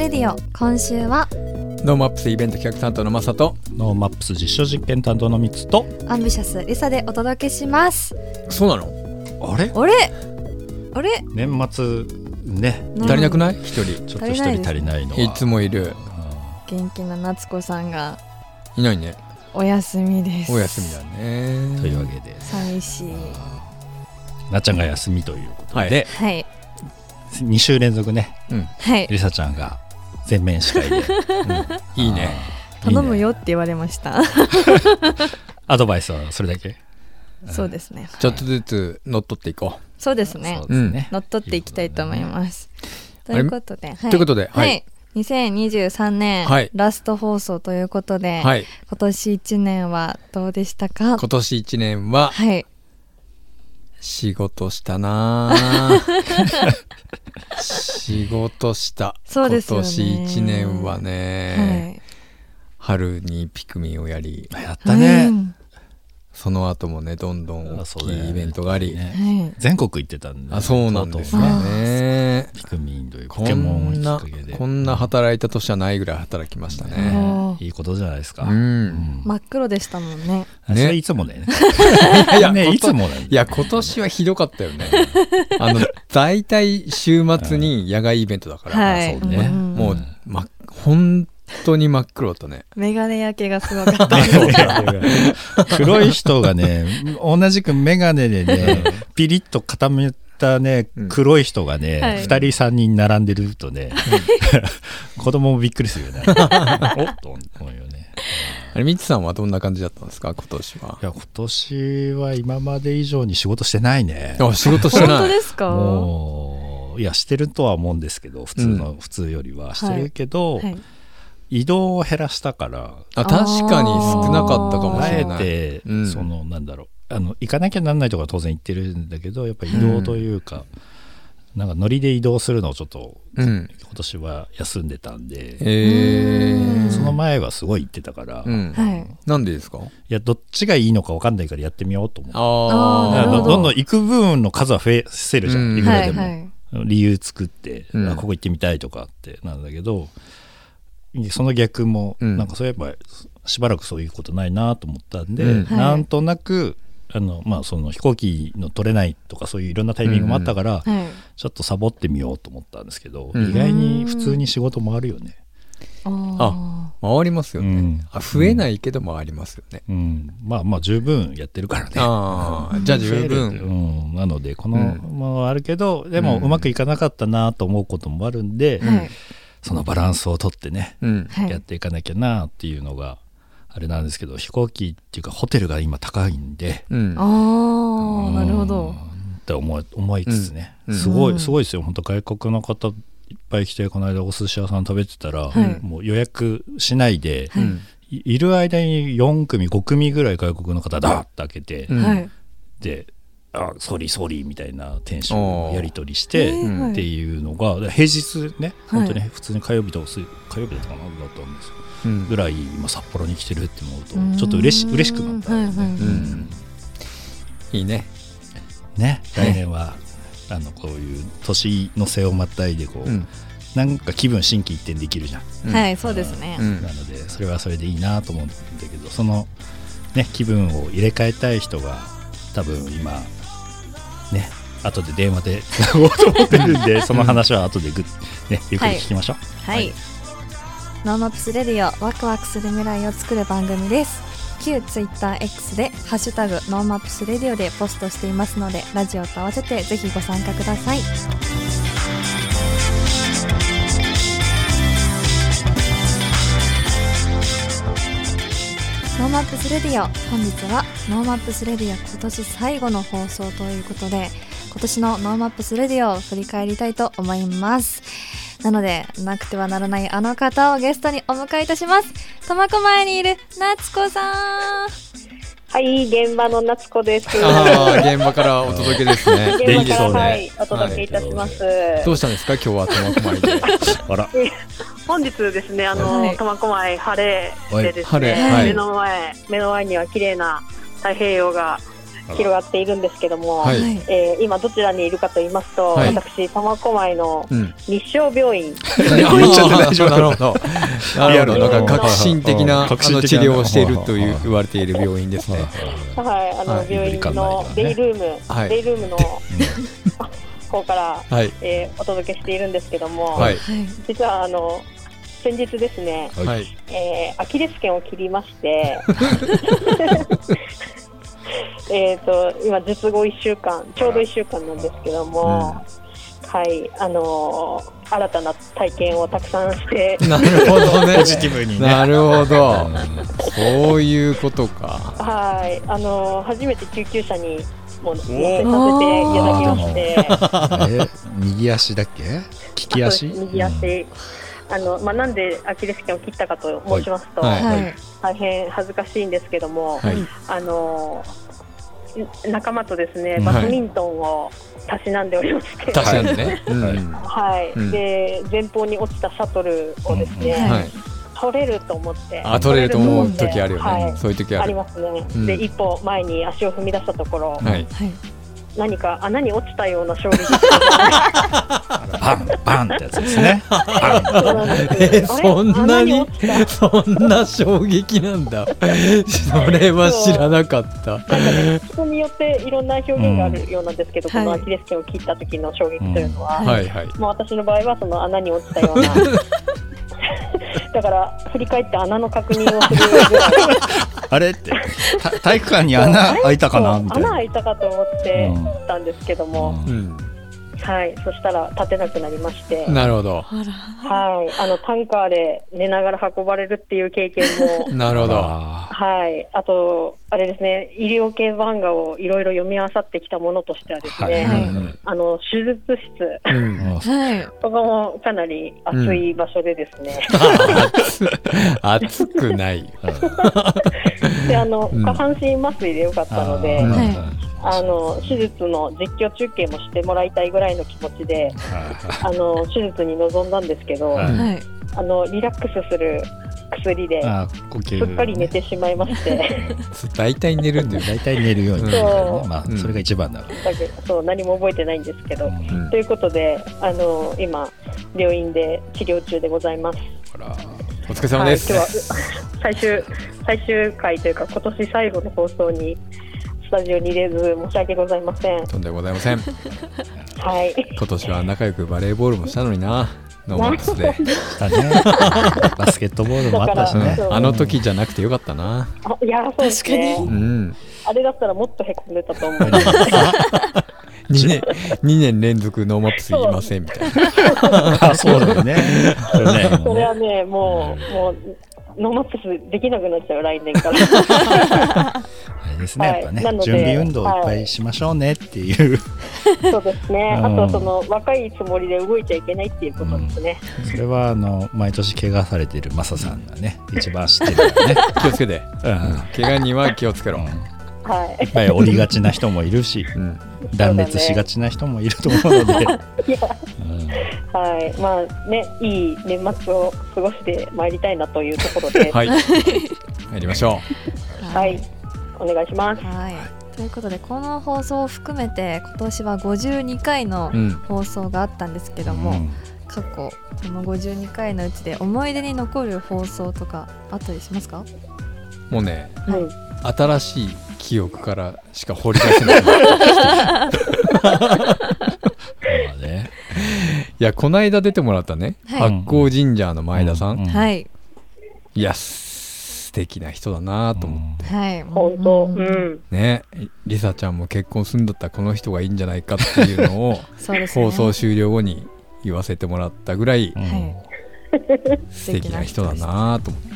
レディオ。今週は。ノーマップスイベント企画担当のマサと。ノーマップス実証実験担当のミツと。アンビシャスリサでお届けします。そうなの？あれ？あれ？あれ？年末ね。うん。足りなくない？一人。ちょっと一人足りないのは。いつもいる。元気な夏子さんが。いないね。お休みです。お休みだね。というわけで。寂しい。なっちゃんが休みということで、はい。2週連続ね。うん。はい。りさちゃんが全面司会で。いいね。頼むいいねよって言われました。アドバイスはそれだけ？そうですね。ちょっとずつ乗っ取っていこそうですね。そうですね、乗っ取っていきたいと思います。と。いうことで、はということでははい。い、2023年、はい。ラスト放送ということで、うはい。今年1年はどうでしたか？今年一年ははい仕事したなぁ。仕事した。そうですよね。今年一年はね、はい。春にピクミンをやりやったね、うんその後もねどんどん大きいイベントがあり、ね。はい。全国行ってたんで、あそうなんですね。ピクミンというポこケモンをきんなっかけでこんな働いた年はないぐらい働きましたね。おーいいことじゃないですか、ううん。ん真っ黒でしたもんね。それいつもね。いやねいつもだよ いや 今年はひどかったよね。あの大体週末に野外イベントだから、はい。そうね。ん。もう、ま、本当に真っ黒とね。メガネ焼けがすごかった。黒い人がね同じく眼鏡でねピリッと固めたねうん。黒い人がね、はい。2人3人並んでるとね子供もびっくりするよね。おっと思うよね。あれミツさんはどんな感じだったんですか？今年は。いや今年は今まで以上に仕事してないね。あ仕事して本当ないですか？もういやしてるとは思うんですけど普通の、う普通よりはしてるけど、はい移動を減らしたから。あ確かに少なかったかもあえしれない。て、うん。そのなんだろう。あの行かなきゃなんないとこは当然行ってるんだけどやっぱ移動というか、なんか乗りで移動するのをちょっとうん。今年は休んでたんで、その前はすごい行ってたから、いうん、はい。なんでですか？やどっちがいいのか分かんないからやってみようと思って。ああー。なるほど。どんどん行く分の数は増えせるじゃん、うんはいいくらでも、はい。理由作って、うん。あここ行ってみたいとかってなんだけどその逆も、うん。なんかそういえばしばらくそういうことないなと思ったんで、うん。はい。なんとなくあの、まあ、その飛行機の取れないとかそういういろんなタイミングもあったから、はい。ちょっとサボってみようと思ったんですけど、うん。意外に普通に仕事回るよね。あ回りますよね、うん。あ増えないけど回りますよね、うん、まあまあ十分やってるからね。ああじゃあ十分。う。ん、なのでこのうん。ものはあるけど、でもうん。うまくいかなかったなと思うこともあるんで、そのバランスをとってね、うん。はい。やっていかなきゃなっていうのがあれなんですけど飛行機っていうかホテルが今高いんでうん。ああなるほど。うんって思い思いつつね、うん。すごうんいすごいですよ。本当外国の方いっぱい来てこの間お寿司屋さん食べてたら、はい。もう予約しないで、はい。うんいいる間に4組5組ぐらい外国の方ダーッと開けて、うん。はい。で「あソーリーソーリー」みたいなテンションをやり取りしえて、っていうのが平日ねはい。本当に普通に火曜日と火曜日だったかなだったんですよ。うん。ぐらい今札幌に来てるって思ううん。とちょっと嬉し嬉しくなった、はいはいうん。いいね。ねはい来年は、あのこういう年の瀬をまたいでこう、うん。なんか気分心機一転できるじゃん、うん。はいそうですね。うん。なのでそれはそれでいいなと思うんだけどそのね気分を入れ替えたい人が多分今ね後で電話でつなごうと思ってるんで その話は後でぐっ、ね、ゆっくり聞きましょう。はい、ノーマップスレディオワクワクする未来を作る番組です。旧 TwitterX で「ハッシュタグノーマップスレディオ」でポストしていますのでラジオと合わせてぜひご参加くださいノーマップスレディオ本日はノーマップスレディオ今年最後の放送ということで今年のノーマップスレディオを振り返りたいと思います。なのでなくてはならないあの方をゲストにお迎えいたします。苫小牧にいる夏子さん。はい、現場の夏子です。ああ現場からお届けですね。元気そうね。はい、お届けいたします。どうしたんですか？今日は苫小牧で。あ ら本日ですね、あの、はい。苫小牧晴れでですね、目の前、目の前には綺麗な太平洋が広がっているんですけども、はい。はいえー今どちらにいるかと言いますと、はい。私苫小牧のうん。日照病院。言っ ちゃって大丈夫なるほど。ななんか革新的なあ革新的な。の治療をしているという言われている病院ですね。はい。あの、はい。病院のデイルーム、はい。デイルームの 方から、はい。えーお届けしているんですけども、はい。はい実はあの先日ですね、はいはい。えーアキレス腱を切りまして えっと今術後1週間ちょうど1週間なんですけども、はいあのー新たな体験をたくさんして。なるほどね。ポ。ジティブにね。なるほど。う。ん。そういうことか。はいあのー初めて救急車にもう乗せさせていただきまして。え右足だっけ？利き足？右足、あのまあ、なんでアキレス腱を切ったかと申しますと、はい。はい。大変恥ずかしいんですけども、はい。あのん仲間とですねうん。バドミントンをたしなんでおりまして、確かにね。うん。はい。で前方に落ちたシャトルをですね、うんはい。取れると思って。あ、取れると思う時あるよね。はい。そういう時ある。ありますね、うん。で一歩前に足を踏み出したところ、はい。はい何か穴に落ちたような衝撃。バンバンってやつですね。そんな穴にそんな衝撃なんだ。それは知らなかった。人によっていろんな表現があるようなんですけど、うん。このはいアキレス腱を切った時の衝撃というのは、うんはい。はい。まあ、私の場合はその穴に落ちたような だから振り返って穴の確認をするぐらいあれってた体育館に穴開いたかなみたいな。穴開いたかと思ってうんたんですけども、ううんん。はい、そしたら立てなくなりまして、なるほど。はい、あのタンカーで寝ながら運ばれるっていう経験も。なるほど。あはい、あと、あれですね、医療系漫画をいろいろ読み漁ってきたものとしてはですね、はい。うんあの手術室、うん。ーはいここもかなり暑い場所でですね、熱くない。よ。であのうん。下半身麻酔でよかったので、うん。はいあの手術の実況中継もしてもらいたいぐらいの気持ちで、あの手術に臨んだんですけど、はい。はいあのリラックスする薬で、すっかり寝てしまいまして、大体寝るんだよ。ね。大体寝るようにそう。ね。まあうん。それが一番だから。そう何も覚えてないんですけど。うん。うんということで、あの今、病院で治療中でございます。ほら。お疲れ様です。はい、今日は最終最終回というか、今年最後の放送にスタジオに入れず申し訳ございません。とんでもございません。はい。今年は仲良くバレーボールもしたのにな。ノーマップスで。バスケットボールもあったしねうあの時じゃなくてよかったな。あいや、そうですね確。うん。あれだったらもっとへこんでたと思います。2年、二年連続ノーマップスいませんみたいな。あそうだよねそれねそれはね、もう、もう、ノーマップスできなくなっちゃう、来年から。あれですね、はいやっぱね準備運動をいっぱいしましょうねっていう、そうですね。うんあと、その、若いつもりで動いちゃいけないっていうことですね。それはあの毎年怪我されてるマサさんがね一番知ってるよね、気をつけて。うん怪我には気をつけろ。はい。いっぱい折りがちな人もいるし うん。断裂しがちな人もいると思うので、いや。うん。はい、まあね、いい年末を過ごしてまいりたいなというところで、はい。入りましょはい、お願いします。はい。ということでこの放送を含めて今年は52回の。放送があったんですけども、うん。過去この52回のうちで思い出に残る放送とかあったりしますか？もうね、はい。うん新しい記憶からしか掘り出せない。まあね。いや、こないだ出てもらったね、はい。八甲神社の前田さん。うんはい。いや、素敵な人だなと思って。はい。本当、ううん。ん、ね。りさちゃんも結婚するんだったらこの人がいいんじゃないかっていうのを ね。放送終了後に言わせてもらったぐらいうんはい。素敵な人だなと思って。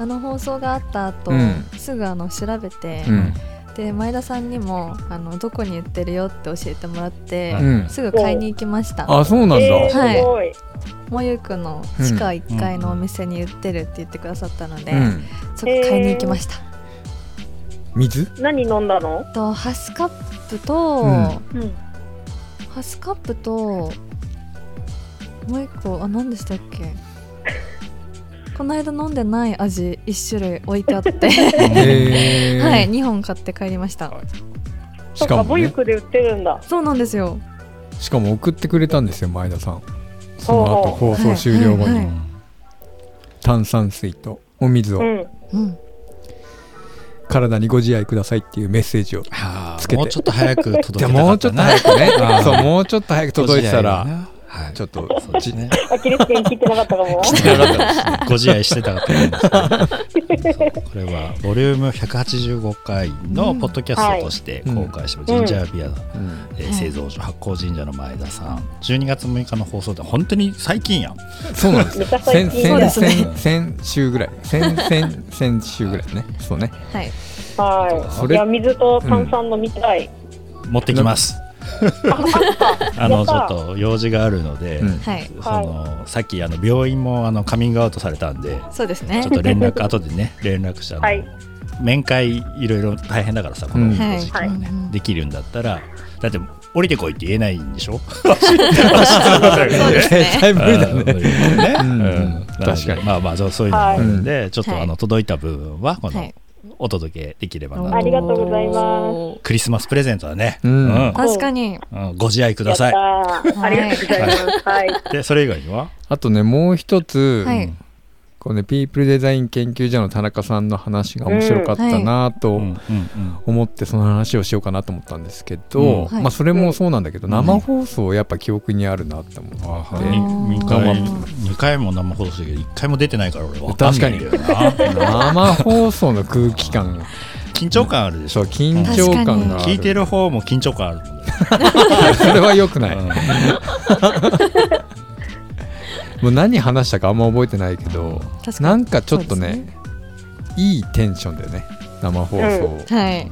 あの放送があった後、うんすぐあの調べて、うん。で前田さんにもあのどこに売ってるよって教えてもらって、うんすぐ買いに行きましたあ、そうなんだ。えー、はい。もゆくの地下1階のお店に売ってるって言ってくださったので、うん。そこ買いに行きました、水？何飲んだの？とハスカップと、ハスカップともう一個あ何でしたっけ？この間飲んでない味1種類置いてあって。はい2本買って帰りました。しかもね。ボユクで売ってるんだ。そうなんですよ。しかも送ってくれたんですよ前田さん。その後放送終了後に。はいはい。炭酸水とお水を。うん。うん。体にご自愛くださいっていうメッセージをはあつけて。もうちょっと早く届けじゃたかったな。あもうちょっと早くね。そうもうちょっと早く届いてたらはい。ちょっとそうですね。アキレス腱切ってなかったかも。してなかったですねご自愛してたかと思うんですこれはボリューム185回のポッドキャストとして公開してます、うんジンジャービア、うん。えー製造所発酵神社の前田さん。12月6日の放送で本当に最近やん。そうなんです。よ先近先そうですね。先先週ぐらい。先先先週ぐらいね。そうね。はい。はい。それいや、水と炭酸飲みたい。持ってきます あのちょっと用事があるので、うん。はい。そのさっきあの病院もあのカミングアウトされたんでそうですね。ちょっと連絡後でね 連絡したの、はい。面会いろいろ大変だからさこのうん。時期はね、はい。できるんだったらだって降りてこいって言えないんでしょ？そうですね。絶対無理だね。あー無理。だね。うん。うん。確かに。まあまあそうそういうのもあるんで、ちょっとはい。あの届いた部分はこのはいお届けできればな。と、ありがとうございます。クリスマスプレゼントだね、うん。うん。確かに。うん。ご自愛ください。ー。ありがとうございます。はい。でそれ以外には？あとねもう一つ、はいこうねピープルデザイン研究所の田中さんの話が面白かったなと思ってその話をしようかなと思ったんですけど、うんはい。まあそれもそうなんだけど、うん。生放送やっぱ記憶にあるなって思あって、にうん。二回生二回も生放送してるけど一回も出てないから俺わかんないんだよな生放送の空気感緊張感あるでしょ。緊張感がある。聞いてる方も緊張感あるもんね それは良くない、うんもう何話したかあんま覚えてないけどなんかちょっとねそうですいいテンションだよね生放送、はい。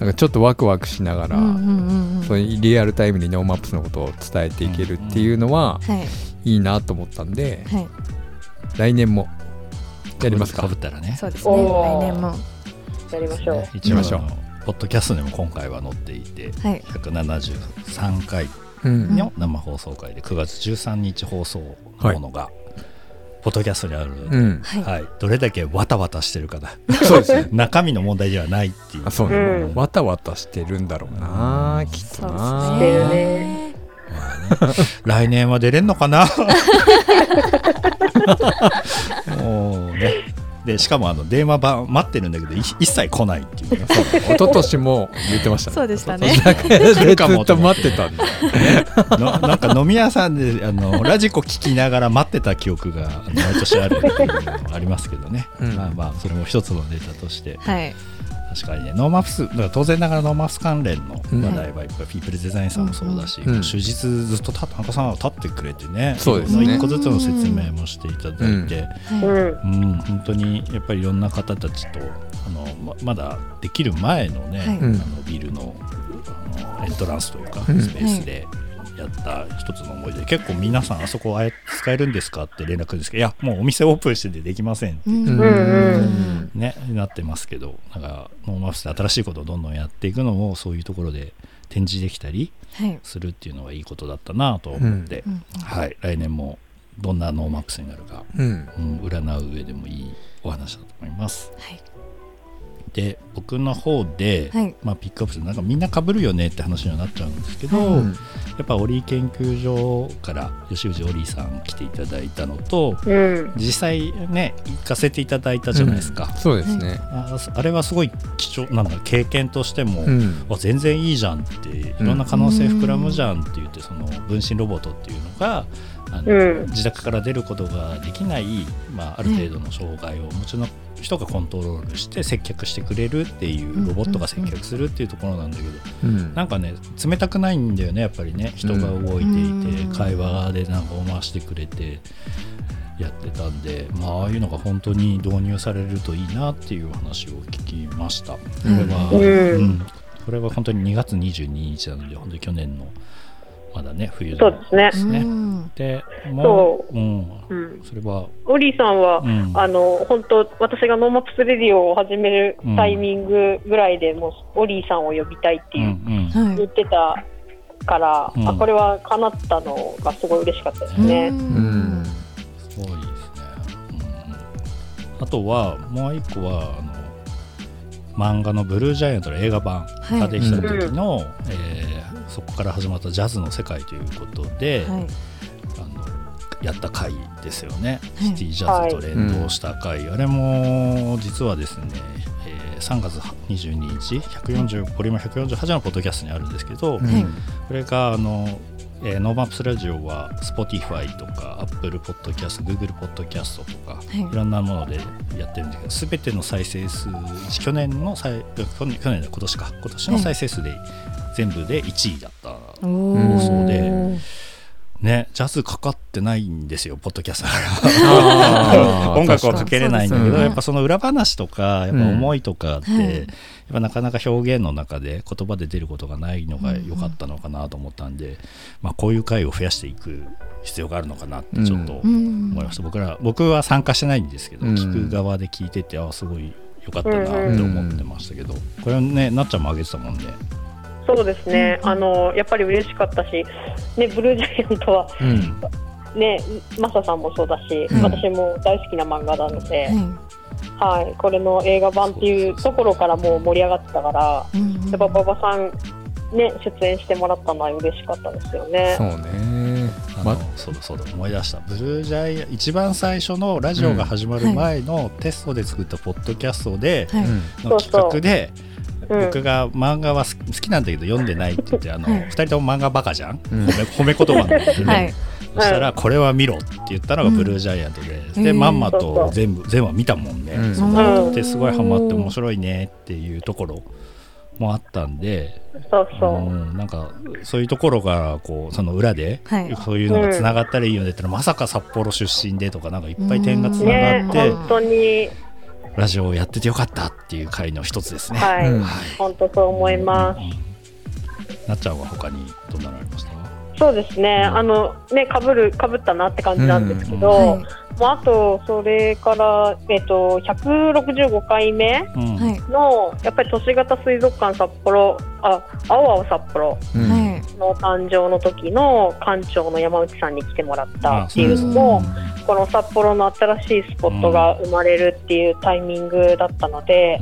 なんかちょっとワクワクしながら、うんうんうんうん。そういうリアルタイムにノーマップスのことを伝えていけるっていうのははい。いいなと思ったんで、はい。来年もやりますか？かぶったらね。そうですね。来年も。やりましょう。一応ましょうポッドキャストでも今回は載っていてはい173回うんの生放送回で9月13日放送のものがポッドキャストにあるので、うん。はい。はい、どれだけわたわたしてるかだ。そうですね。中身の問題ではないっていう。あそうね、うん。わたわたしてるんだろうなきっとそうなしてるですねね。まあね。来年は出れんのかな？もうねでしかもあの電話番待ってるんだけどい一切来ないっていうね。一昨年も言ってましたね。そうでしたね。居酒屋でずっと待ってたんだのなんか飲み屋さんであのラジコ聞きながら待ってた記憶が毎年あるっていうのもありますけどね、うん。まあまあそれも一つのデータとして。はい確かにね。ノーマップスだから当然ながらノーマプス関連のうん。話題はいっぱいピープルデザインさんもそうだし、うん。うん終日ずっと田中さんは立ってくれてねそうですね。一個ずつの説明もしていただいて、うはい。ん。うん、本当にやっぱりいろんな方たちとあのままだできる前のね、はい。あのビルのあのエントランスというか、うん。スペースでやった一つの思い出、結構皆さんあそこあえ使えるんですかって連絡ですけどいやもうお店オープンしててできませんって、ねなってますけどなんかノーマップスで新しいことをどんどんやっていくのをそういうところで展示できたりはい。するっていうのはいいことだったなと思って、うんはい、来年もどんなノーマップスになるかうん。うん、占う上でもいいお話だと思います。はい。で僕の方で、はい。まあ、ピックアップする。なんかみんな被るよねって話にはなっちゃうんですけど、はいうんやっぱオリー研究所から吉藤オリーさん来ていただいたのとうん。実際ね行かせていただいたじゃないですか、そうですね、ああれはすごい貴重なんだ経験としても、うん。わ全然いいじゃんっていろんな可能性膨らむじゃんって言ってその分身ロボットっていうのがあの、うん。自宅から出ることができない、まあ、ある程度の障害をお持ちの人がコントロールして接客してくれるっていうロボットが接客するっていうところなんだけどうん。なんかね冷たくないんだよねやっぱりね。人が動いていてうん。会話でなんかを回してくれてやってたんで、まあああいうのが本当に導入されるといいなっていう話を聞きました。これは、うん。うん。これは本当に2月22日なので本当に去年のまだね冬のそうですね。ですね。うう、うん、うん。それは、オリーさんは、うん、あの本当、私がノーマップスレディオを始めるタイミングぐらいでもう、オリーさんを呼びたいってうんいう、うんはい。言ってたから、うん。あこれは叶ったのがすごい嬉しかったですうね。ん。すごいですね。うん、あとはもう一個はあの漫画の「ブルージャイアント」の映画版はいができた時の、えーそこから始まったジャズの世界ということで、はい。あのやった回ですよね、はい。シティジャズと連動した回、あれも実はですね、えー3月22日140ボリューム148のポッドキャストにあるんですけど、これがあの、えーノーマップスラジオは Spotify とか Apple Podcast、Google Podcast とか、い。い、ろんなものでやってるんですけど、すべての再生数、去年の再去年去年の今年か、今年の再生数で全部で1位だった。お放送でーね、ジャズかかってないんですよ、ポッドキャスト 音楽はかけれないんだけど、ねやっぱその裏話とか、やっぱ思いとかって、うん。やっぱなかなか表現の中で言葉で出ることがないのが良かったのかなと思ったんで、まあ、こういう回を増やしていく必要があるのかなってちょっとうん。思いました、僕ら僕は参加してないんですけど、うん。聞く側で聞いててあすごい良かったなって思ってましたけど、これねなっちゃんもあげてたもんねそうですね、うん。あのやっぱり嬉しかったし、ね、ブルージャイアントは、うん。ね、マサさんもそうだし、うん。私も大好きな漫画なので、ははい、これの映画版っていうところからもう盛り上がってたから、いうん。やっぱ馬場さん、ね、出演してもらったのは嬉しかったですよね。そうね。まそうだそうだ思い出した。ブルージャイアン一番最初のラジオが始まる前のテストで作ったポッドキャストで、はい。うんの企画でうん僕が漫画は好きなんだけど読んでないって言ってあの、はい。2人とも漫画バカじゃん、うん。褒め褒め言葉なんだけど、はい。そしたら「これは見ろ」って言ったのがブルージャイアントで、うん。でまんまと全部全話見たもんね、うん。そこうん。ですごいハマって面白いねっていうところもあったんで、そうそう、うん、なんかそういうところがこうその裏で、はい。そういうのがつながったらいいよねってのはまさか札幌出身でとかなんかいっぱい点がつなねがって、本当に、ラジオをやっててよかったっていう回の一つですね。はい、うん本当そう思います。うんなっちゃんは他にどんなのありました？そうですね、あのね、かぶる、かぶったなって感じなんですけど、はい。もうあと、それから、えっと、165回目うん。やっぱり都市型水族館札幌、あ、青青札幌の誕生の時の館長の山内さんに来てもらったっていうのあも、この札幌の新しいスポットが生まれるっていうタイミングだったので、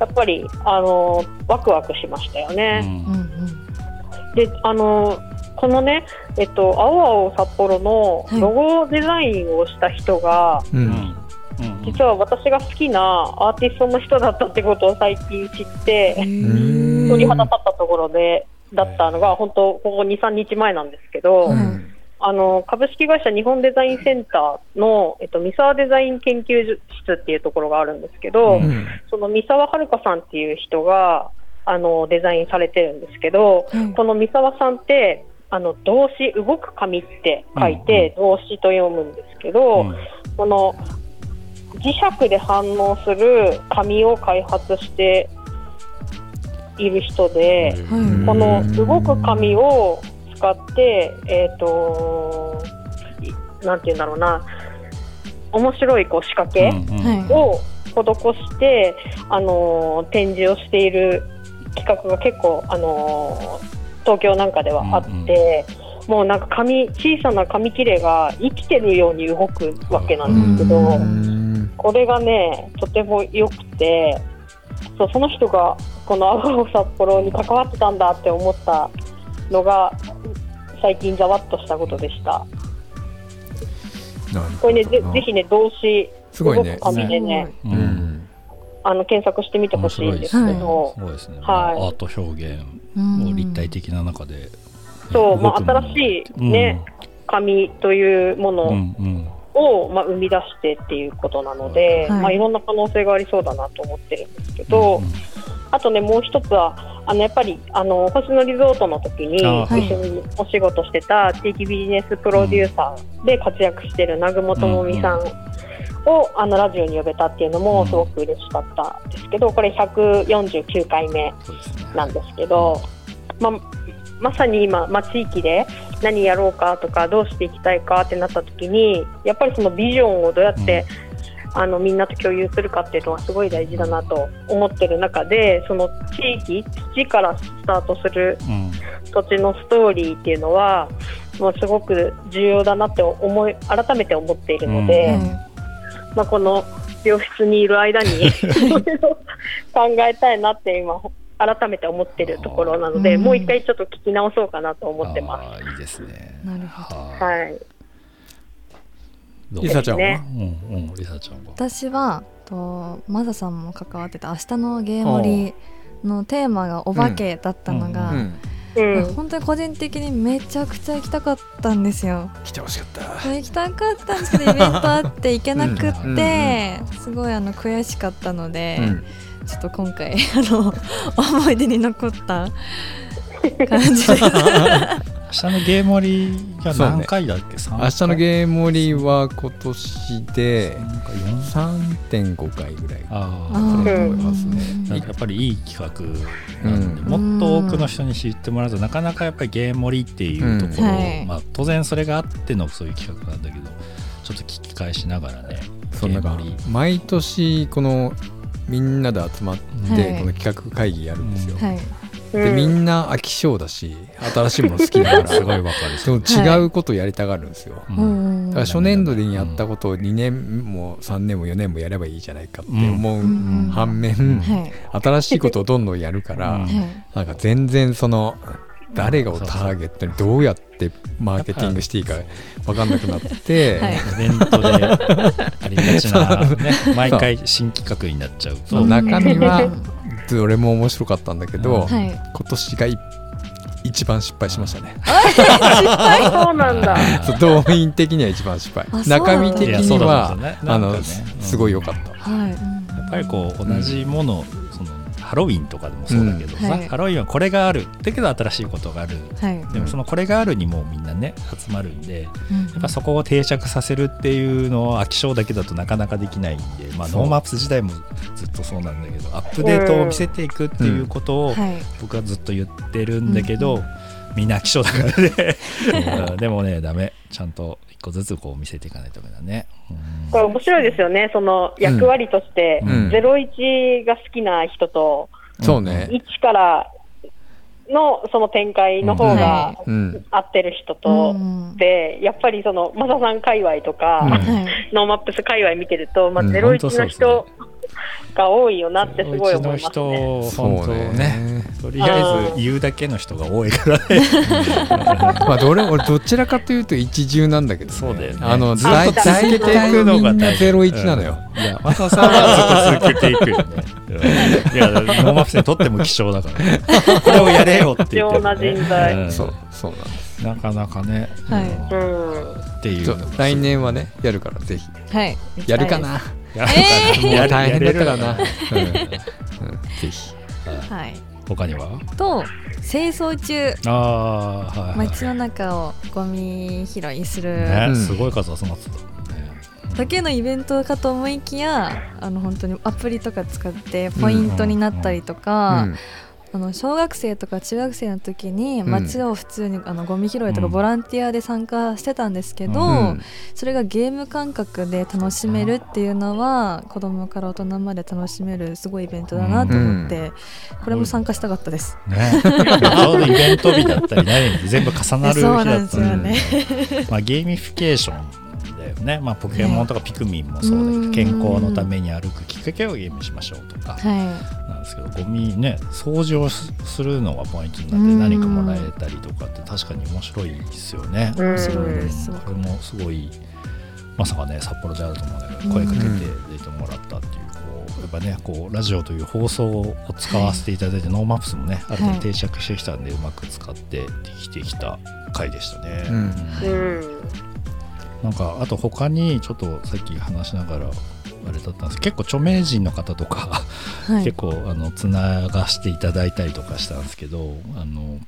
やっぱり、あの、ワクワクしましたようん。ね。うんうん。で、あの、このね、えっと、青青札幌のはい。ロゴデザインをした人が、実は私が好きなアーティストの人だったってことを最近知って、ん鳥肌立ったところで、だったのが、本当、ここ2、3日前なんですけど、うんあの、株式会社日本デザインセンターの、えっと、三沢デザイン研究室っていうところがあるんですけど、うん。その三沢遥さんっていう人が、あの、デザインされてるんですけど、はい。この三沢さんって、あの、動詞、動く紙って書いて、動詞と読むんですけど、うん。この、磁石で反応する紙を開発している人で、はいこの動く紙を使って、えっ、と、いなんて言うんだろうな、面白いこう仕掛けうんうん。はい。を施して、あのー展示をしている企画が結構、あのー東京なんかではあって、もうなんか紙、小さな紙切れが生きてるように動くわけなんですけど、うん。これがね、とても良くて、そうその人がこの青青札幌に関わってたんだって思ったのが、最近ざわっとしたことでした。これね、ぜぜひね、動詞、すごいね。動く紙でね、ううんんあの検索してみてほしいんですけ面ど、ですね、はい。アート表現うんを立体的な中で、そう、まあ、新しいね、紙というもうんのうん。を、まあ、生み出してっていうことなので、はい。まあ、いろんな可能性がありそうだなと思ってるんですけど、あとね、もう一つは、あのやっぱりあの星野リゾートの時に一緒にお仕事してた地域ビジネスプロデューサーで活躍してる南雲智美さんをあのラジオに呼べたっていうのもすごく嬉しかったんですけど、これ149回目なんですけど、ままさに今、まあ、地域で何やろうかとかどうしていきたいかってなった時にやっぱりそのビジョンをどうやって、あのみんなと共有するかっていうのはすごい大事だなと思ってる中でその地域土からスタートするうん。土地のストーリーっていうのはもうすごく重要だなって思い改めて思っているので、うん。はいまあ、この病室にいる間に いろいろ考えたいなって今改めて思ってるところなので、うん。もう一回ちょっと聞き直そうかなと思ってまあーいいですね。なるほど。はい。リサちゃんは、ね。うんうんリサちゃんは？私はとマサさんも関わってた明日のゲームリのテーマがお化けだったのが、うん、うん本当に個人的にめちゃくちゃ行きたかったんですよ。来てほしかった。行きたかったんですけどイベントあって行けなくうんって、すごいあの悔しかったので、うん。ちょっと今回あの 思い出に残った感じで 明日のゲームリが何回だっけ、三明日のゲーム盛りは今年でなんか四3.5回ぐらいあだとー思いますね。うん。やっぱりいい企画なんで、うん。もっと多くの人に知ってもらうとなかなかやっぱりゲーム盛りっていうところを、うん。はい。まあ、当然それがあってのそういう企画なんだけどちょっと聞き返しながらねそんなかゲーム盛り。毎年このみんなで集まってはい。この企画会議やるんですよ、はいでみんな飽き性だし新しいもの好きだから すごいわかる。その違うことをやりたがるんですよ、ううんんだから初年度にやったことを2年も3年も4年もやればいいじゃないかって思ううん反面、はい。新しいことをどんどんやるから、うん。はい。なんか全然その誰がをターゲットにどうやってマーケティングしていいか分かんなくなって、はい。イベントでありがちな、ね、毎回新企画になっちゃうと。そう。中身はどれも面白かったんだけど、はい。今年がい一番失敗しましたね。そうなんだ。動員的には一番失敗。中身的には、だね。あのねすごい良かった。はい。やっぱりこう同じもの、そのハロウィンとかでもそうだけどさ、うん。はい。ハロウィンはこれがあるだけど新しいことがある。はい。でもそのこれがあるにもみんなね集まるんでやっぱそこを定着させるっていうのを飽き性だけだとなかなかできないんで、まあ、ノーマップス時代もずっとそうなんだけどアップデートを見せていくっていうことをはい。僕はずっと言ってるんだけど、うんみんな飽き性だからね。うん。でもねダメ。ちゃんと一個ずつこう見せていかないとダメだね、うん。これ面白いですよね。その役割として、うん。01が好きな人と、そうね。1からのその展開の方がうん。合ってる人と、うん。で、やっぱりその、マサさん界隈とか、ノーマップス界隈見てると、まあ、うん。01の人が多いよなってすごい思いますうちのね。人そう本当ね。ね。とりあえず言うだけの人が多いからね。まあどれ俺どちらかというと一重なんだけどね、そうだよね。あのずっと大続けてい体くのみんながゼロ一なのよ。うん。いや。マサさんはずっと続けていくよね。う んいやノーマップスにとっても希少だから。ねこれをやれよって言ってもね。貴重な人材。うん。そうそうなんです。なかなかね、はい。うん。うん。ってい。う来年はねやるからぜひ。はい。やるかな？やえもう大変だからやな。れうん。うん。ぜひ。はい。他には？と清掃中。ああはいはい。街の中をゴミ拾いする。ね、うんすごい数集まってた、ね、だけのイベントかと思いきやあの本当にアプリとか使ってポイントになったりとか、うんあの小学生とか中学生の時にうん。街を普通にあのゴミ拾いとかうん。ボランティアで参加してたんですけど、うん。それがゲーム感覚で楽しめるっていうのは子供から大人まで楽しめるすごいイベントだなと思って、これも参加したかったです。ね。ちょうどイベント日だったり何々全部重なる日だったり ですよね。まあ、ゲーミフィケーションだよね、まあ、ポケモンとかピクミンもそうだけど、うん健康のために歩くきっかけをゲームしましょうとか。はなんですけどゴミね掃除をするのがポイントになうんって何かもらえたりとかって確かに面白いですよね。うん面白いです。これもすごいまさかね札幌であると思うんだけど声かけて出てもらったっていうこうやっぱねこうラジオという放送を使わせていただいて、 NoMaps もねある程度定着してきたんで、うまく使ってできてきた回でしたね。うん。うんうん。なんかあと他にちょっとさっき話しながらあれだったんです。結構著名人の方とか、い、はい。結構あのつながしていただいたりとかしたんですけどあの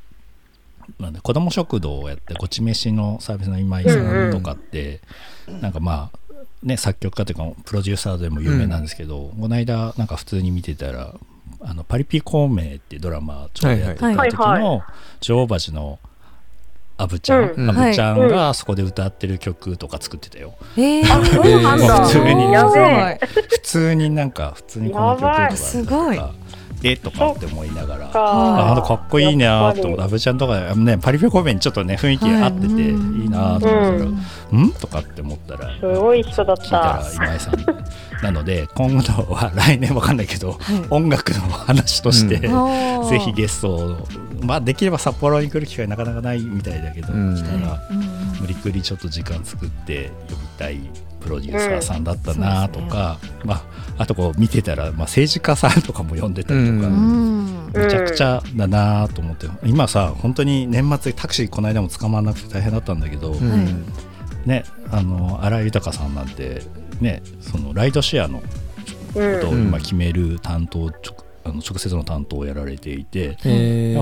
なんで子ども食堂をやってごち飯のサービスの今井さんとかって、なんかまあね作曲家というかプロデューサーでも有名なんですけど、この間なんか普通に見てたら「あのパリピ孔明」っていうドラマちょうどやってた時の女王蜂のアブちゃん、うん。アブちゃんがそこで歌ってる曲とか作ってたよ。えー。普通に。普通になんか普通にこの曲とかすごい。えとかって思いながら。はあなんかかっこいいなと思って、アブちゃんとか、ね、パリピコメにちょっとね、雰囲気合ってて、はいいいなと思ったら、うん。うん？とかって思ったら、すごい人だった。今井さん、なので今度は来年わかんないけど、はい。音楽の話として、ぜひゲストを、まあ、できれば札幌に来る機会なかなかないみたいだけど、うん。来たらうんうん無理くりちょっと時間作って呼びたいプロデューサーさんだったなとか、まあ、あとこう見てたら、まあ、政治家さんとかも呼んでたりとか、ううん。めちゃくちゃだなと思って今さ本当に年末タクシーこの間も捕まらなくて大変だったんだけど、うん。はいねあの新井豊さんなんてねそのライドシェアのうんことをうん。今決める担当、直あの直接の担当をやられていて、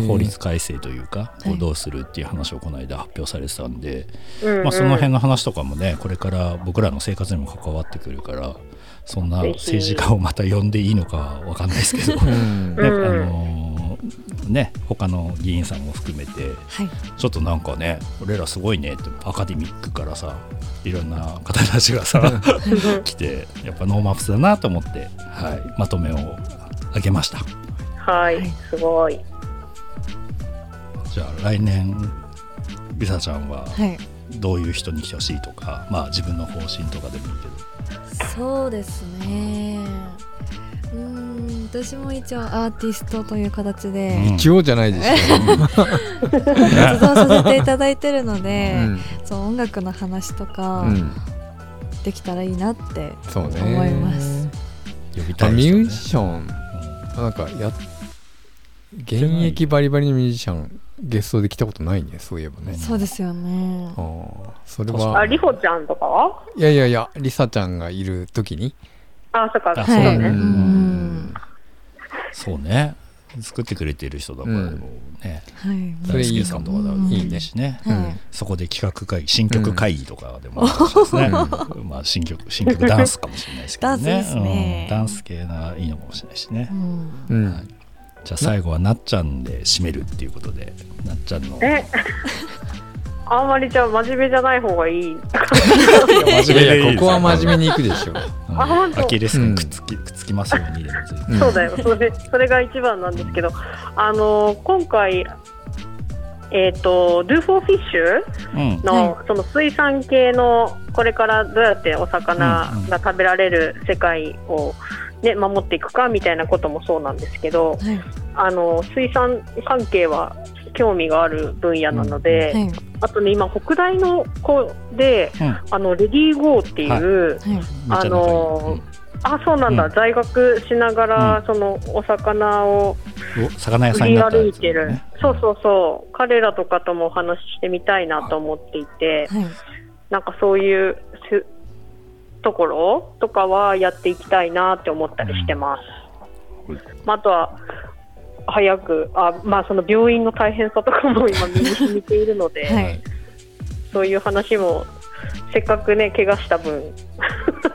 法律改正というか、こはい。うどうするっていう話をこの間発表されてたんで、うんまあ、その辺の話とかもねこれから僕らの生活にも関わってくるからそんな政治家をまた呼んでいいのかは分かんないですけど、ねうん。あのーね他の議員さんも含めてはい。ちょっとなんかね俺らすごいねってアカデミックからさいろんな方たちがさ 来てやっぱ NoMaps だなと思って、はい、まとめを上げました。はい、すごい。じゃあ来年リサちゃんははい。どういう人に来てほしいとか、まあ自分の方針とかでもいいけど。そうですね。うーん私も一応アーティストという形で。うん。一応じゃないでしょ 活動させていただいてるので、うん。そう音楽の話とかうん。できたらいいなって思います。呼びたい人、ね、あミュージシャンなんかや現役バリバリのミュージシャンゲストで来たことないねそういえばね。そうですよね。ああそれあ、はりほちゃんとかは？いやいやいやリサちゃんがいる時に。あ、そっか、あそうはい、ね。ううん。ん。そうね作ってくれてる人だからうん。ね、はい。それいさんとかだうんいいねしね、はいうん。そこで企画会議新曲会議とかでもですね、うまあ新曲新曲ダンスかもしれないですけどね。ダンスですね。うん。ダンス系ないいのかもしれないしね、うん。うん。はい。じゃあ最後はなっちゃんで締めるっていうことでなっちゃんの。え、あんまりじゃあ真面目じゃない方がいい。いやいやここは真面目にいくでしょ。うアキレス腱くっつきくっつきますようにそうだよ、それそれが一番なんですけど、あの今回、えっ、と、Do for Fish うん。の、その水産系のこれからどうやってお魚が食べられる世界を、ね、守っていくかみたいなこともそうなんですけど、はい。あの水産関係は興味がある分野なので、はい。あとね、今、北大の子で、うん。あのレディーゴーっていう、はい。あのあそうなんだ、うん。在学しながら、そのお魚を売り歩いてる、ねそうそうそう、彼らとかともお話ししてみたいなと思っていて、はい。なんかそういうすところとかはやっていきたいなって思ったりしてます。うん。まあ、あとは早くあ、まあ、その病院の大変さとかも今、身に染みているので、はい。そういう話もせっかくね、怪我した分、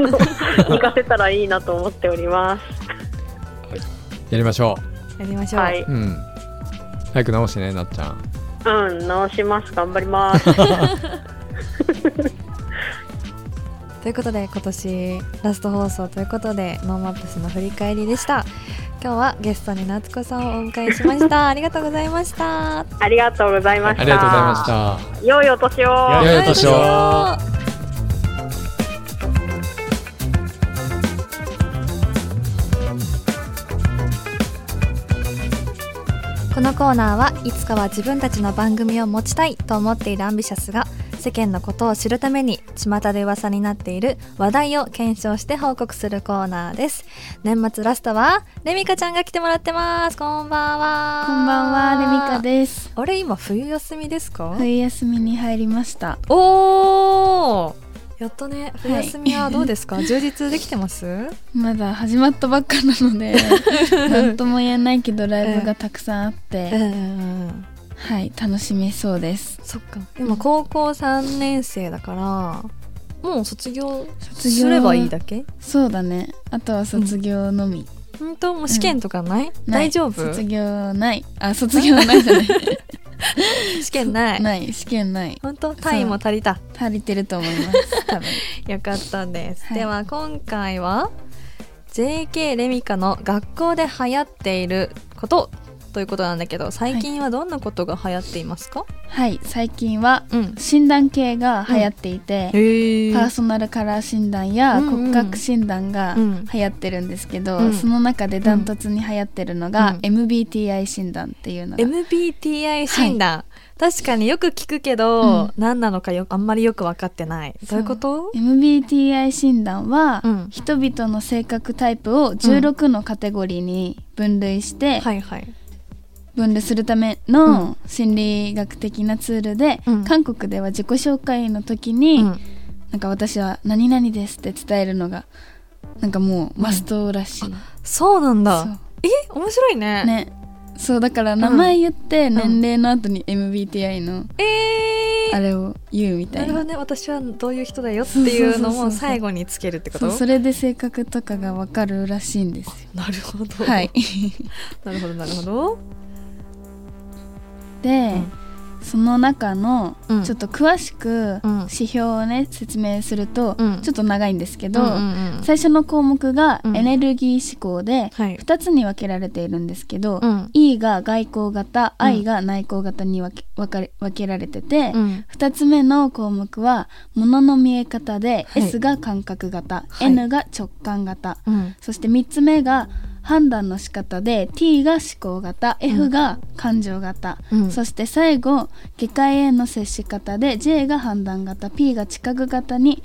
活かせたらいいなと思っております。やりましょやりましょう、はい、ううん。早く治してねなっちゃん。うん、治します、頑張ります。ということで今年ラスト放送ということで NoMaps の振り返りでした今日はゲストに夏子さんをお迎えしました。ありがとうございました。ありがとうございました。ありがとうございました。良いお年を。良いお年を。このコーナーはいつかは自分たちの番組を持ちたいと思っているアンビシャスが世間のことを知るために巷で噂になっている話題を検証して報告するコーナーです。年末ラストはレミカちゃんが来てもらってます。こんばんは。こんばんは、レミカです。あれ今冬休みですか、冬休みに入りました。おー！やっとね冬休みはどうですか、充実できてます？まだ始まったばっかなので、なんとも言えないけど、ライブがたくさんあって、んはい、楽しめそうです。そっか今高校3年生だからもう卒業卒業すればいいだけ？そうだね。あとは卒業のみ。本当？もう試験とかない、ない大丈夫？卒業ない。あ、卒業ないじゃない。試験ないない、試験ない。本当？単位も足りた？足りてると思います。多分。よかったです、はいでは今回は JK レミカの学校で流行っていることということなんだけど最近はどんなことが流行っていますか、はい。最近はうん。診断系が流行っていて、へパーソナルカラー診断やうんうん骨格診断がうん流行ってるんですけど、うん。その中でダントツに流行ってるのが、うん。MBTI 診断っていうのが MBTI 診断、確かによく聞くけど、うん。何なのかよあんまりよく分かってない。どういうこと、MBTI 診断は、うん。人々の性格タイプを16のカテゴリーに分類して、はいはい分類するためうの心理学的なツールで、うん。韓国では自己紹介の時に、うん。なんか私は何々ですって伝えるのがなんかもうマストらしい、そうなんだ。え面白いね。ね。そうだから名前言って年齢の後に MBTI のえー。あれを言うみたな。いるほなどね。私はどういう人だよっていうのも最後につけるってこと？それで性格とかがわかるらしいんですよ。なるほど。はい。なるほどなるほどその中のうん。ちょっと詳しくうん。指標をね説明するとうん。ちょっと長いんですけど、最初の項目がうん。エネルギー思考ではい。2つに分けられているんですけど、うん。E が外向型、うん。I が内向型に分け分けられてて、うん。2つ目の項目は物の見え方で、はい。S が感覚型、はい。N が直感型うん。そして3つ目が判断の仕方で T が思考型 F が感情型、うん。そして最後外界への接し方で J が判断型 P が知覚型に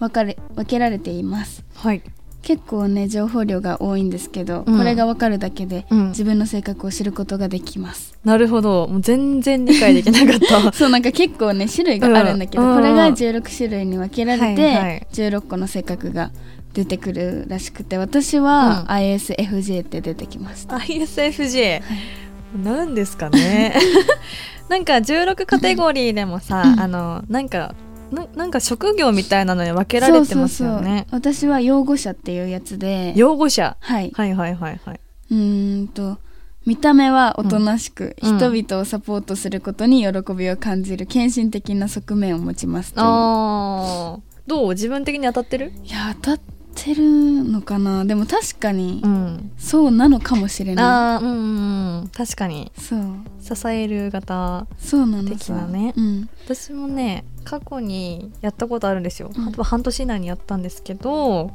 分かれ分けられています。はい。結構ね情報量が多いんですけど、うん。これが分かるだけで、うん。自分の性格を知ることができます。なるほど。もう全然理解できなかった。そうなんか結構ね種類があるんだけど、うん。これが16種類に分けられて、はいはい。16個の性格が出てくるらしくて私はうん。ISFJ って出てきました、ISFJ、なんですかね？なんか16カテゴリーでもさ、うん。あのなんかななんか職業みたいなのに分けられてますよね。私は養護者っていうやつで。養護者？はい、はいはいはいはい。うーんと見た目はおとなしく、うん。人々をサポートすることに喜びを感じる献身的な側面を持ちますという。あー。どう？自分的に当たってる？いや当たってるのかな？でも確かにうん。そうなのかもしれなあーうんうんうん。確かに。いそう。支える型そうなの的さなね。うん。私もね過去にやったことあるんですよ、うん。半年以内にやったんですけど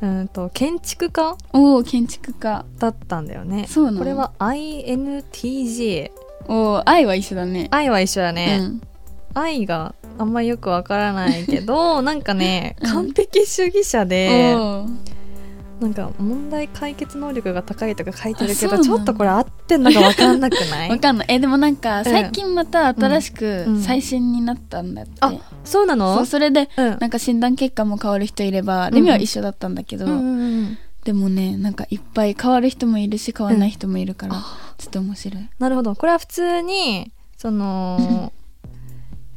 うんと建築家おお建築家。だったんだよね。そうなのこれは INTJ おお愛は一緒だね。愛は一緒だね、うん。愛があんまりよくわからないけど なんかねうん。完璧主義者で、なんか問題解決能力が高いとか書いてるけどちょっとこれ合ってんのかわかんなくない？わかんない。えでもなんかん。最近また新しくうん。最新になったんだって、あそうなそのうそれでうん。なんか診断結果も変わる人いればレミは一緒だったんだけど、うんうんうんでもねなんかいっぱい変わる人もいるし変わらない人もいるから、ちょっと面白い。なるほど。これは普通にその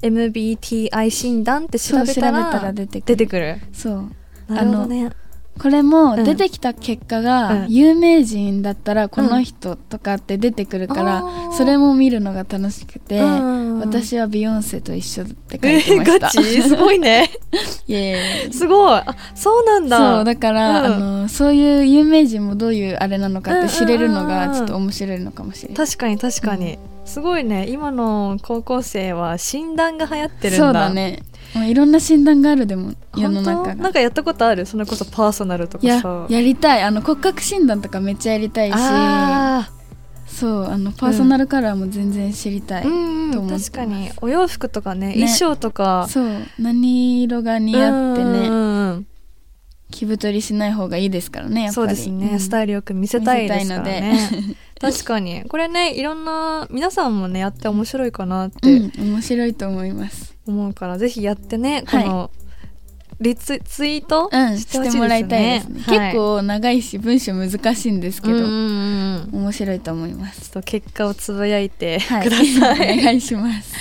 MBTI 診断って調べたらら出てくる。出てくる。そう。なるほどねこれもうん。出てきた結果うがん。有名人だったらこの人とかって出てくるから、それも見るのが楽しくて、うん。私はビヨンセと一緒って書えいてました、ガチ？すごいね。イエーイすごい。あそうなんだ。そうだから、うん。あのそういう有名人もどういうあれなのかって知れるのがちょっと面白いのかもしれない、確かに確かに、すごいね。今の高校生は診断が流行ってるんだ。そうだねもういろんな診断があるでも世の中が。なんかやったことある？それこそパーソナルとかやさやりたい。あの骨格診断とかめっちゃやりたいし。あそうあのパーソナルカラーも全然知りたい、ーうんと思確かに。お洋服とかねね。衣装とか。そう。何色が似合ってうんね気太りしない方がいいですからねやっぱり。そうですね、ん。スタイルよく見せたいですからね。確かに。これねいろんな皆さんもねやって面白いかなっうてん面白いと思います思うから、ぜひやってねこはい。のリツツイートうんししてもらいたいですね、はい。結構長いし文章難しいんですけど、うんうんうん。面白いと思います。ちょっと結果をつぶやいてはい。ください、お願いします。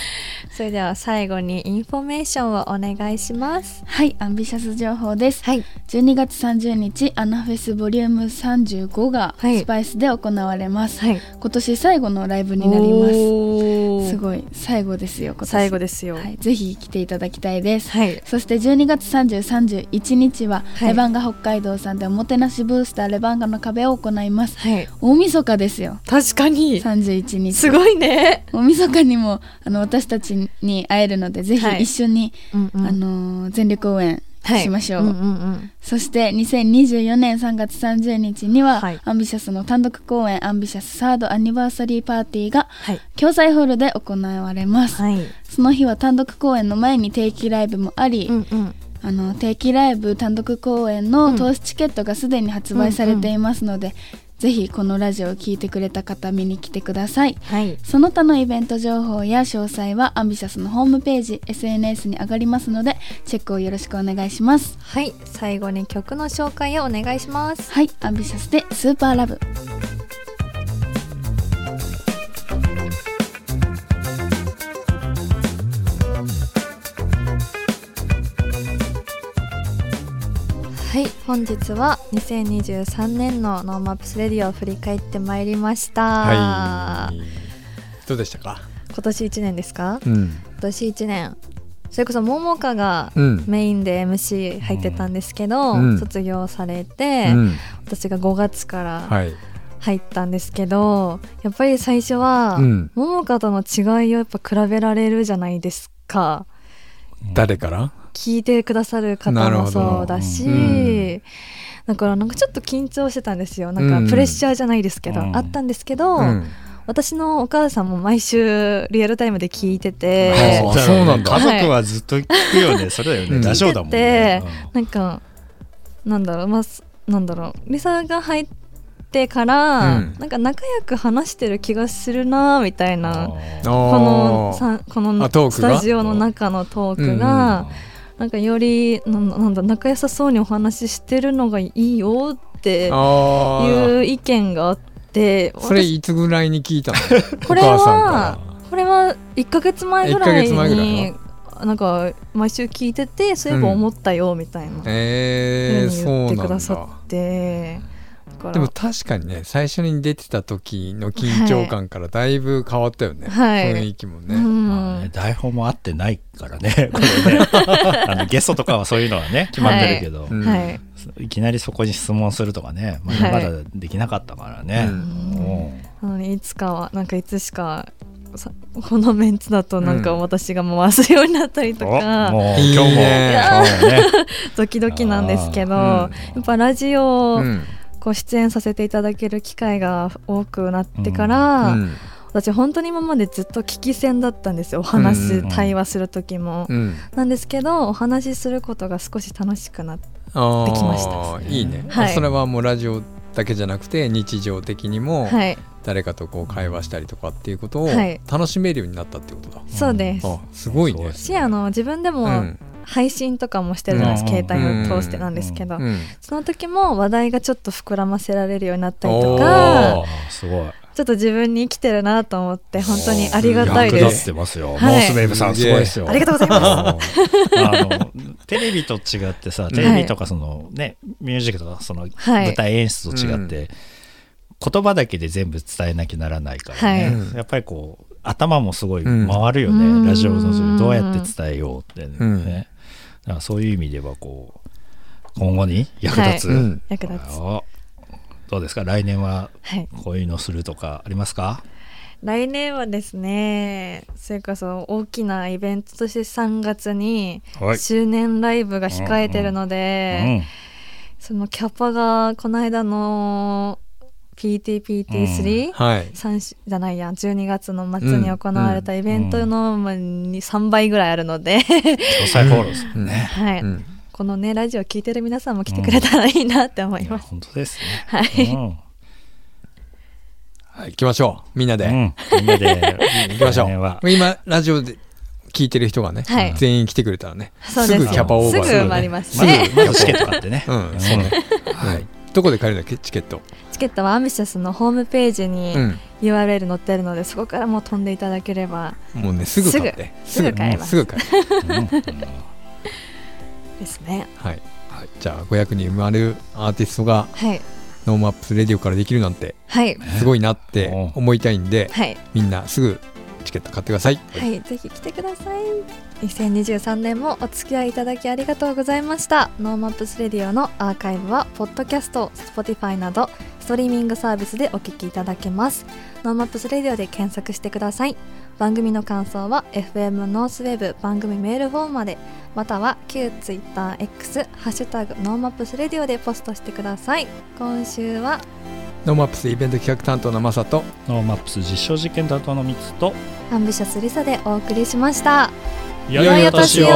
それでは最後にインフォメーションをお願いします。はいアンビシャス情報です。はい。12月30日アナフェス volume 35がはい。スパイスで行われます、はい。今年最後のライブになります。ますすごい最後ですよ最後ですよ。はい、ぜひ来ていただきたいです。はい。そして12月30、31日は、はい。レバンガ北海道さんでおもてなしブースターレバンガの壁を行います。はい。大晦日ですよ。確かに。31日。すごいね。大晦日にもあの私たちに会えるのでぜひはい。一緒に、うんうん。あのー全力応援はい。しましょう、んうんうん。そして2024年3月30日には、はい。アンビシャスの単独公演アンビシャス Third Anniversary Party がはい。共済ホールで行われます、はい。その日は単独公演の前に定期ライブもあり、うんうんあの定期ライブ単独公演の通しチケットがすでに発売されていますので、ぜひこのラジオを聞いてくれた方見に来てください。はい。その他のイベント情報や詳細はアンビシャスのホームページ SNS に上がりますのでチェックをよろしくお願いします。はい。最後に曲の紹介をお願いします。はい。アンビシャスで Super Love はい本日は2023年の NoMaps Radio を振り返ってまいりました、はい。どうでしたか？今年1年ですか？うん。今年1年。それこそももかがうん。メインで MC 入ってたんですけど、うん。卒業されて、うん。私が5月からはい。入ったんですけど、やっぱり最初は、うん。ももかとの違いをやっぱ比べられるじゃないですか。誰から？聞いてくださる方もそうだし、うん。だからなんかちょっと緊張してたんですよ。なうん。んかプレッシャーじゃないですけど、うん。あったんですけど、うん。私のお母さんも毎週リアルタイムで聞いてて、そうなんだ。家族はずっと聞くよね、それだよね、うんラジオだもんね。なんかなんだろうまあすなんだろうリサが入ってから、うん。なんか仲良く話してる気がするなみたいな。あこあのーさこのあトークが？スタジオの中のトークが、なんかよりなんなんだ仲良さそうにお話ししてるのがいいよっていう意見があってそれいつぐらいに聞いたの？これはかこれは1ヶ月前ぐらい1ヶ月前ぐらいになんか毎週聞いててそういえば思ったよみたいならえー、ってくそうなんだ。ださってでも確かにね最初に出てた時の緊張感からだいぶ変わったよね、はい。雰囲気もね、うん。まあね台本も合ってないからね、これね。あのゲストとかはそういうのはね、決まってるけど、うん。はい。いきなりそこに質問するとかね、まだまだできなかったからね。うん。もなのにいつかはなんかいつしかさこのメンツだとなんかうん。私が回すようになったりとか、もういい今日も、ね今日もね、ドキドキなんですけど、あやっぱラジオこう出演させていただける機会が多くなってから、うん私本当に今までずっと聞き戦だったんですよ。お話す、うん。対話する時も、うん。なんですけどお話しすることが少し楽しくなってきました。いいね、はい。あそれはもうラジオだけじゃなくて日常的にもはい。誰かとこう会話したりとかっていうことをはい。楽しめるようになったってこと？だ、そうです、あすごいね。しあの自分でもうん。配信とかもしてるじゃないですか、うん携帯を通してなんですけど、うんその時も話題がちょっと膨らませられるようになったりとおかすごい。ちょっと自分に生きてるなと思って本当にありがたい役立っですてますよ。はい。モースウェーブさん、すごいですよ。ありがとうございます。あの、テレビと違ってさ、テレビとかそのね、ミュージックとかそのはい。舞台演出と違って、言葉だけで全部伝えなきゃならないからね、はい。やっぱりこう、頭もすごいうん。回るよね、うん。ラジオのどうやって伝えようってね。うん。だからそういう意味ではこう、今後に役立つ。はい。うん。役立つ。おどうですか？来年ははい。こういうのするとかありますか？来年はですねそれこそ大きなイベントとして3月にはい。周年ライブが控えてるのうで、ん。そのキャパがこの間の PTPT3、はい。三しじゃないや12月の末に行われたイベントのまあに3倍ぐらいあるので、ですうん。ね。はいうんこのねラジオ聞いてる皆さんも来てくれたらいいなって思います。本当ですね。はい。うん。はい行きましょう。みんなで、うん。みんなで。行きましょう。今ラジオで聞いてる人がね、はい。全員来てくれたらねすぐキャパオーバー。すぐ埋まりますまね。ずまずチケット買ってね。うんそうね。はい。どこで買えるんだっけチケット。チケットはアンビシャスのホームページにうん。URL 載ってるので、そこからもう飛んでいただければ。もうねすぐ買って。すぐすぐ買えます。もうすぐ買えるうんですね。はい。じゃあ500人埋めれるアーティストがはい。 NoMaps Radio からできるなんてはい。すごいなって思いたいんではい。みんなすぐチケット買ってください。はい、ぜひ来てください。2023年もお付き合いいただきありがとうございました。 NoMaps Radio のアーカイブは、ポッドキャスト、Spotify など、ストリーミングサービスでお聞きいただけます。 NoMaps Radio で検索してください。番組の感想は、FM ノースウェーブ番組メールフォームまで、または旧 TwitterX、ハッシュタグ NoMaps Radio でポストしてください。今週は、 NoMaps イベント企画担当のマサと NoMaps 実証実験担当のミツとアンビシャスリサでお送りしました。良いお年を